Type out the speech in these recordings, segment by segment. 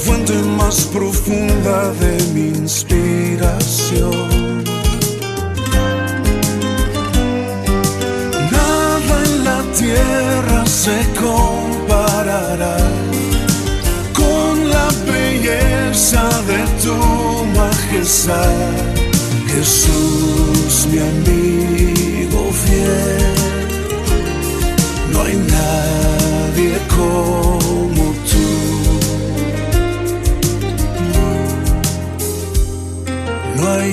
fuente más profunda de mi inspiración. Nada en la tierra se comparará con la belleza de tu majestad. Jesús, mi amigo fiel,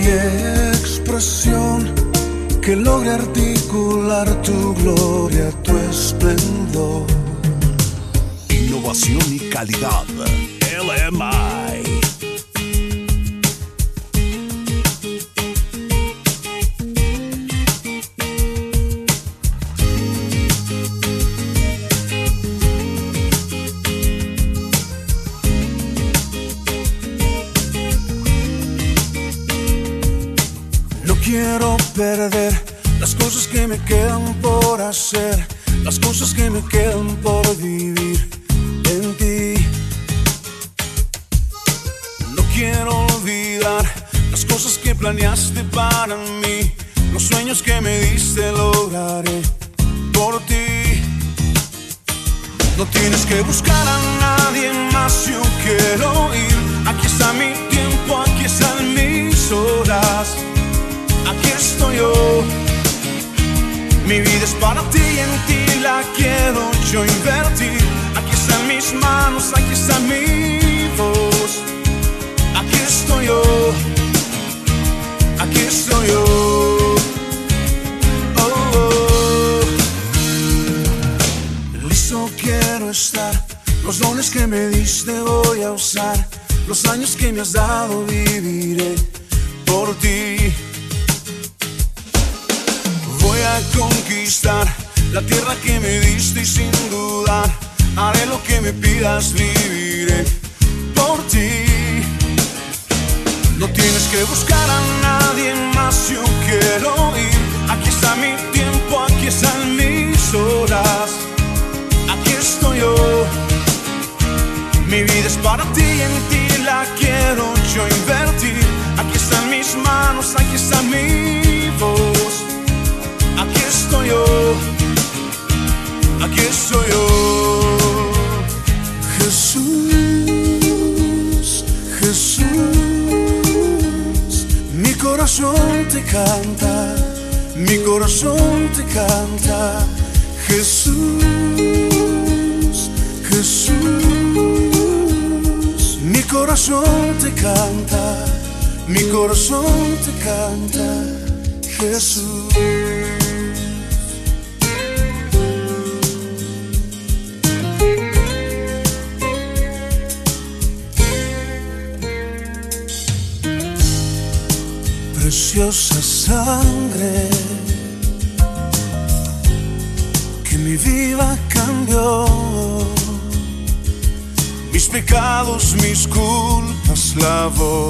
expresión que logre articular tu gloria, tu esplendor. Innovación y calidad. LMI. Las cosas que me quedan por hacer, las cosas que me quedan por vivir en ti. No quiero olvidar las cosas que planeaste para mí, los sueños que me diste lograré por ti. No tienes que buscar a nadie más, yo quiero ir. Aquí está mi tiempo, aquí están mis horas estoy yo. Mi vida es para ti y en ti la quiero yo invertir. Aquí están mis manos, aquí está mi voz. Aquí estoy yo. Aquí estoy yo. Oh, oh. Listo quiero estar. Los dones que me diste voy a usar. Los años que me has dado viviré por ti. Conquistar la tierra que me diste y sin dudar haré lo que me pidas, viviré por ti. No tienes que buscar a nadie más, yo quiero ir. Aquí está mi tiempo, aquí están mis horas. Aquí estoy yo. Mi vida es para ti y en ti la quiero yo invertir. Aquí están mis manos, aquí está mi voz. Aquí estoy yo, aquí estoy yo. Jesús, Jesús, mi corazón te canta, mi corazón te canta. Jesús, Jesús, mi corazón te canta, mi corazón te canta. Jesús. Preciosa sangre que mi vida cambió. Mis pecados, mis culpas lavó.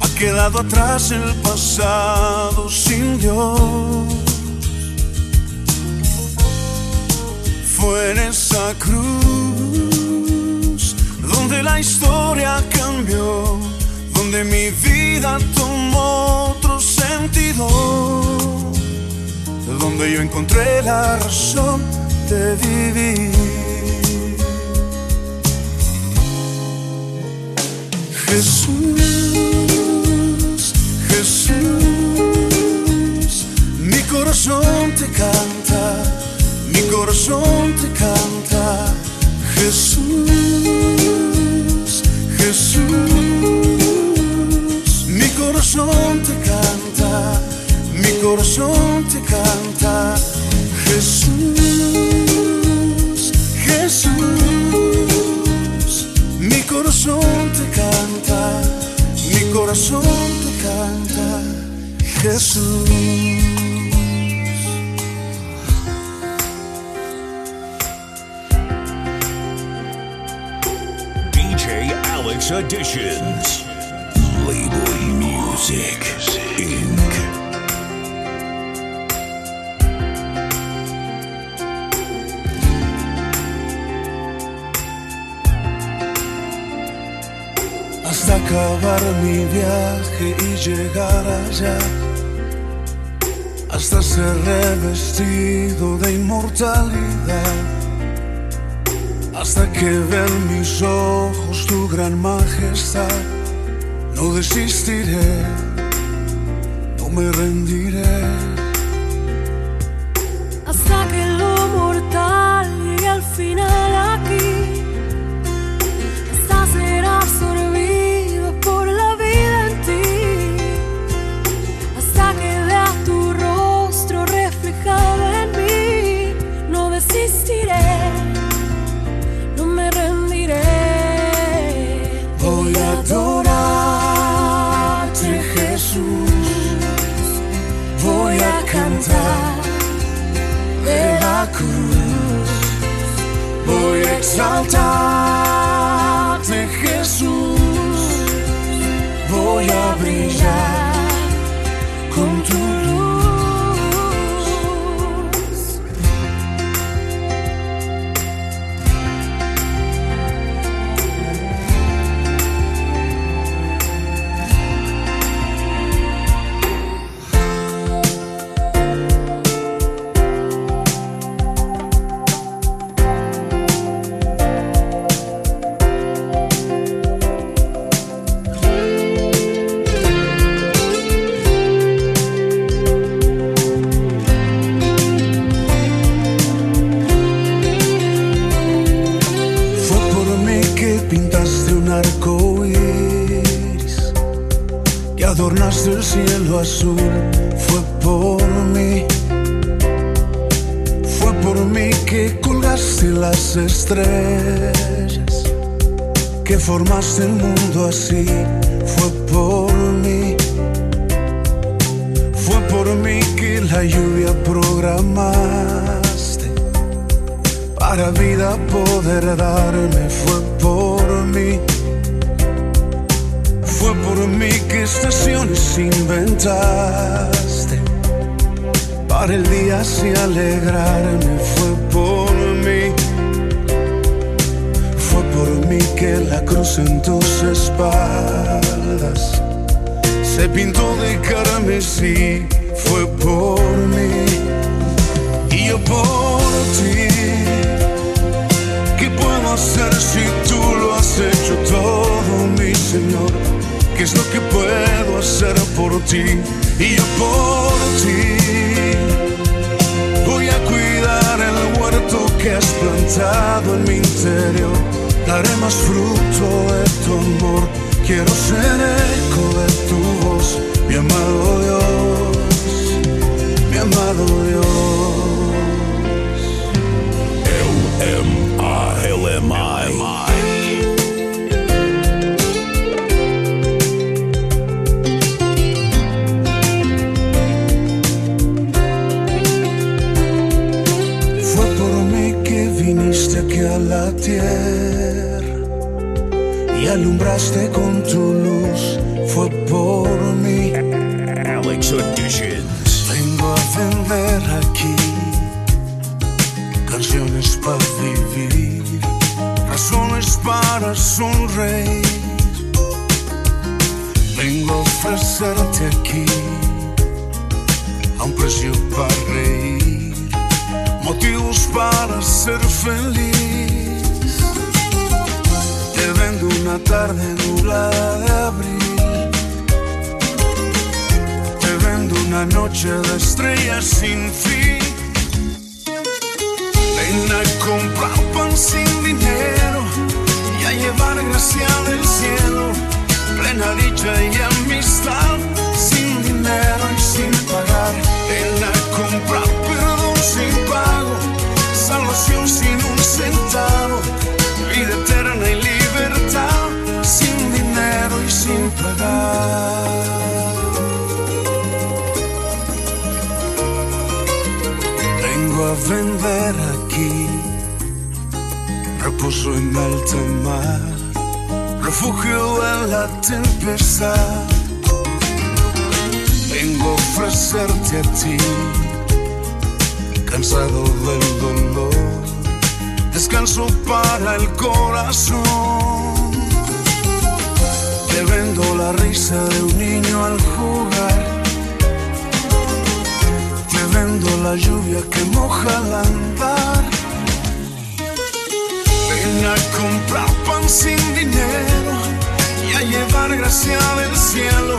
Ha quedado atrás el pasado sin Dios. Fue en esa cruz donde la historia cambió, donde mi vida tomó otro sentido, donde yo encontré la razón de vivir. Jesús, Jesús, mi corazón te canta, mi corazón te canta. Jesús, Jesús, corazón te canta, mi corazón te canta, Jesús, Jesús, mi corazón te canta, mi corazón te canta, Jesús. DJ Alex Editions. Label Music Inc. hasta acabar mi viaje y llegar allá, hasta ser revestido de inmortalidad, hasta que vean mis ojos tu gran majestad, no desistiré, no me rendiré. hasta que lo mortal llegue al final voy pintaste un arco iris, que adornaste el cielo azul. Fue por mí, fue por mí que colgaste las estrellas, que formaste el mundo así. Fue por mí, fue por mí que la lluvia programaste para vida poder darme fue por mí. Fue por mí que estaciones inventaste. Para el día así alegrarme fue por mí. Fue por mí que la cruz en tus espaldas se pintó de carmesí. Fue por mí y yo por ti. ¿Qué puedo hacer si tú lo has hecho todo, mi Señor? ¿Qué es lo que puedo hacer por ti? Y yo por ti voy a cuidar el huerto que has plantado en mi interior. Daré más fruto de tu amor. Quiero ser eco de tu voz, mi amado Dios, alumbraste con tu luz. Fue por mí. Alex Editions. Vengo a vender aquí canciones para vivir, razones para sonreír. Vengo a ofrecerte aquí a un precio para reír, motivos para ser feliz. Te vendo una tarde nublada de abril. Te vendo una noche de estrellas sin fin. Ven a comprar pan sin dinero y a llevar gracia del cielo. Plena dicha y amistad en alta mar, refugio en la tempestad. Vengo a ofrecerte a ti, cansado del dolor, descanso para el corazón. Te vendo la risa de un niño al jugar. Te vendo la lluvia que moja al andar. A comprar pan sin dinero y a llevar gracia del cielo.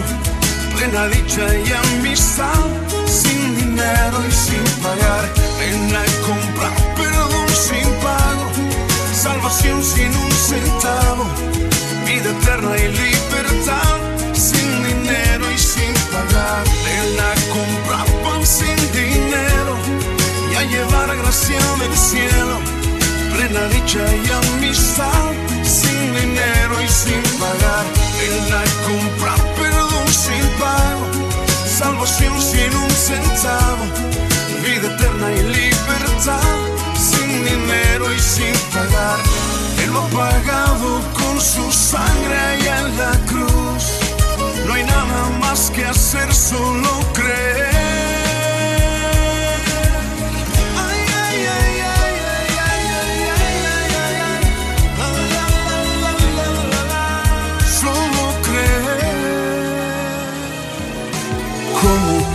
Plena dicha y amistad, sin dinero y sin pagar. Ven a comprar perdón sin pago, salvación sin un centavo vida eterna y libertad, sin dinero y sin pagar. Ven a comprar pan sin dinero y a llevar gracia del cielo, plena dicha y amistad, sin dinero y sin pagar. Ven a comprar perdón sin pago, salvación sin un centavo, vida eterna y libertad, sin dinero y sin pagar. Él lo ha pagado con su sangre allá en la cruz. No hay nada más que hacer, solo creer.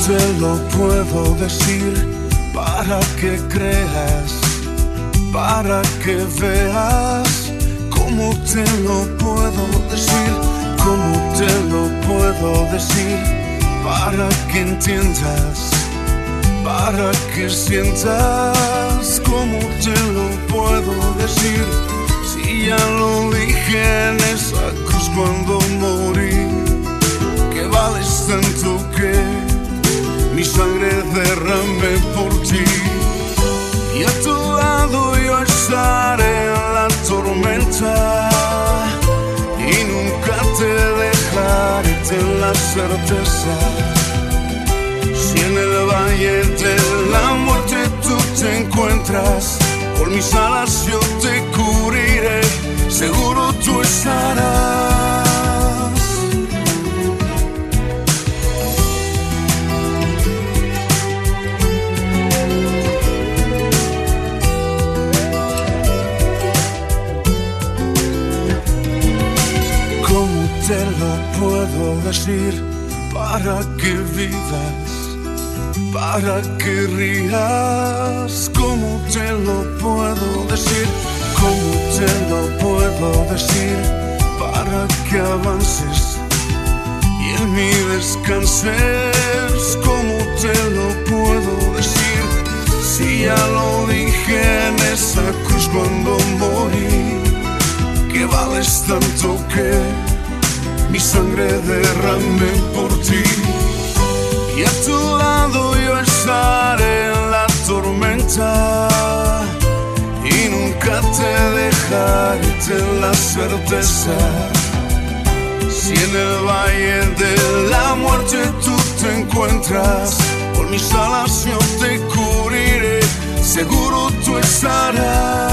Te lo puedo decir para que creas? para que veas cómo te lo puedo decir, cómo te lo puedo decir, para que entiendas, para que sientas cómo te lo puedo decir, si ya lo dije en esa cruz cuando morí, que vales tanto que mi sangre derramé por ti. Y a tu lado yo estaré en la tormenta. Y nunca te dejaré ten la certeza. Si en el valle de la muerte tú te encuentras por mis alas yo te cubriré. Seguro tú estarás puedo decir para que vivas, para que rías? ¿Cómo te lo puedo decir? ¿Cómo te lo puedo decir para que avances y en mí descanses? ¿Cómo te lo puedo decir? Si ya lo dije en esa cruz cuando morí que vales tanto que mi sangre derramé por ti. Y a tu lado yo estaré en la tormenta y nunca te dejaré ten la certeza. Si en el valle de la muerte tú te encuentras, por mis alas yo te cubriré, seguro tú estarás.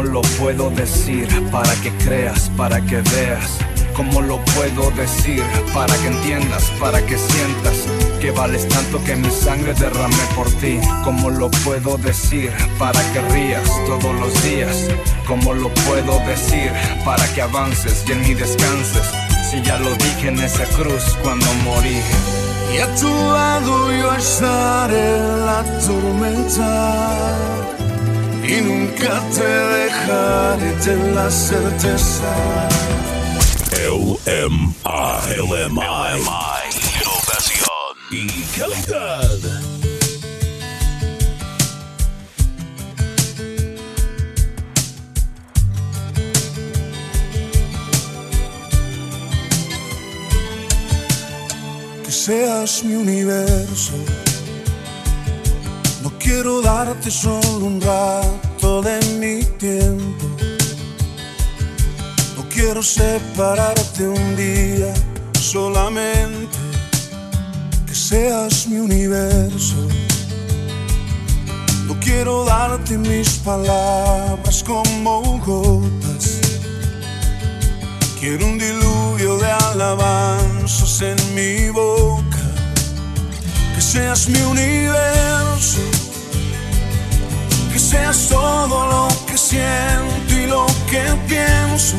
¿Cómo lo puedo decir para que creas, para que veas? ¿Cómo lo puedo decir para que entiendas, para que sientas que vales tanto que mi sangre derramé por ti? ¿Cómo lo puedo decir para que rías todos los días? ¿Cómo lo puedo decir para que avances y en mí descanses? Si ya lo dije en esa cruz cuando morí. Y a tu lado yo estaré la tormenta y nunca te dejaré ten la certeza. LMI. LMI. Innovación y calidad. que seas mi universo. Quiero darte solo un rato de mi tiempo. No quiero separarte un día solamente. Que seas mi universo. No quiero darte mis palabras como gotas. Quiero un diluvio de alabanzas en mi boca. Que seas mi universo. Seas todo lo que siento y lo que pienso.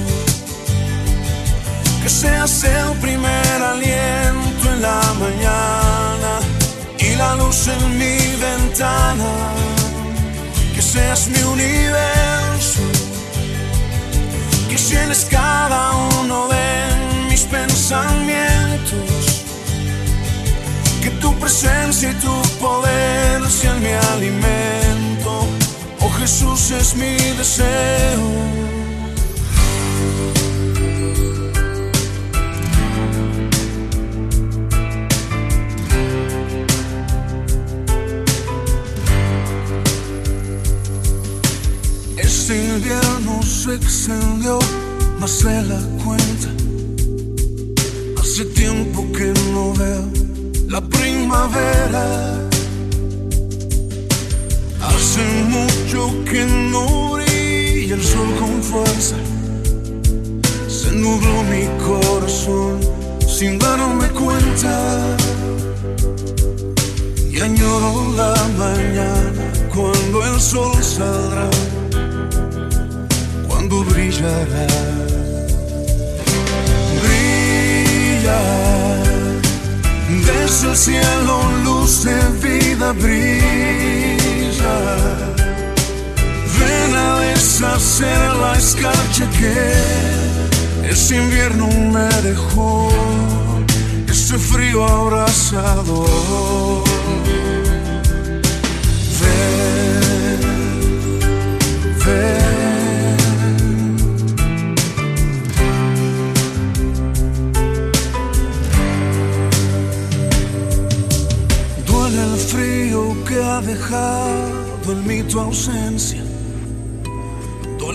Que seas el primer aliento en la mañana y la luz en mi ventana. Que seas mi universo. Que llenes cada uno de mis pensamientos. Que tu presencia y tu mi deseo. Este invierno se extendió más de la cuenta. Hace tiempo que no veo la primavera. Hace mucho que no brilla el sol con fuerza. Se nubló mi corazón sin darme cuenta. Y añoro la mañana cuando el sol saldrá cuando brillará. Brilla desde el cielo, luz de vida brilla. Ven a deshacer la escarcha que ese invierno me dejó, ese frío abrasador.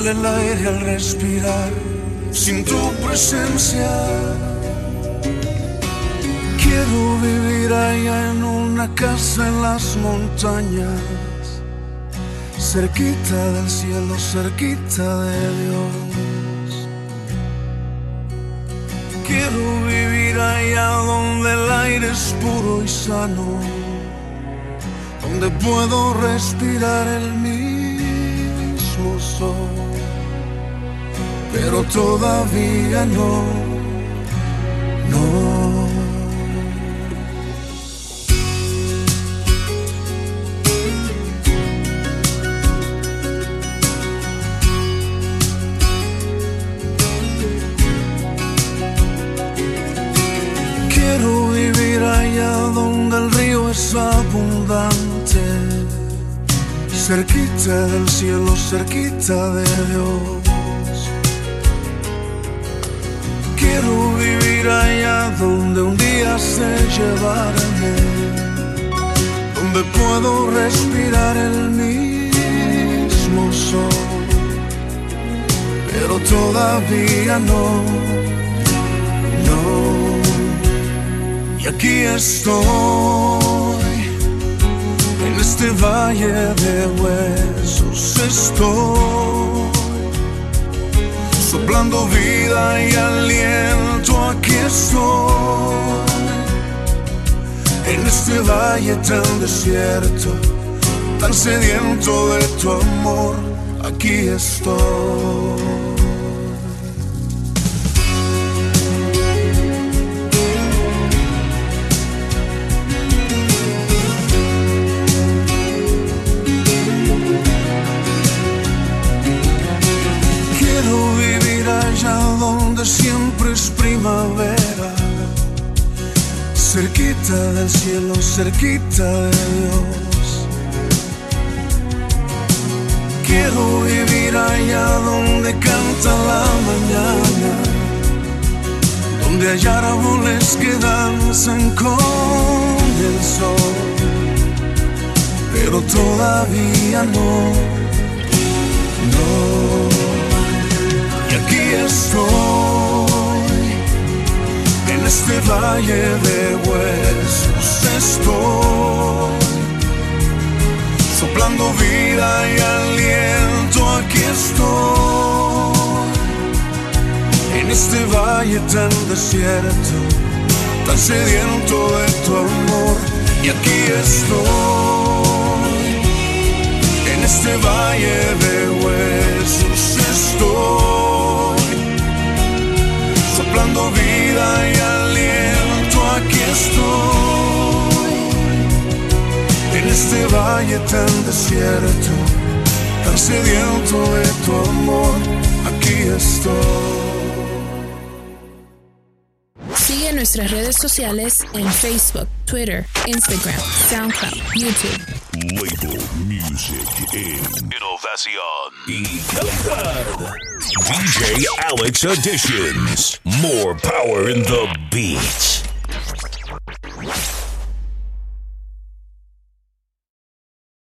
El aire al respirar sin tu presencia. Quiero vivir allá en una casa en las montañas, cerquita del cielo, cerquita de Dios. Quiero vivir allá donde el aire es puro y sano, donde puedo respirar el mismo pero todavía no, no. Cerquita del cielo, cerquita de Dios. Quiero vivir allá donde un día se llevarme, donde puedo respirar el mismo sol, pero todavía no, no. Y aquí estoy, este valle de huesos estoy, soplando vida y aliento, aquí estoy, en este valle tan desierto, tan sediento de tu amor, aquí estoy. Cerquita del cielo, cerquita de Dios. Quiero vivir allá donde canta la mañana, donde hay árboles que danzan con el sol, pero todavía no, valle de huesos estoy, soplando vida y aliento, aquí estoy. En este valle tan desierto, tan sediento de tu amor, y aquí estoy. En este valle de huesos estoy, valle tan desierto, tan sediento de tu amor, aquí estoy. Sigue nuestras redes sociales en Facebook, Twitter, Instagram, SoundCloud, YouTube. Label Music in Innovación y calidad. DJ Alex Editions. More power in the beats.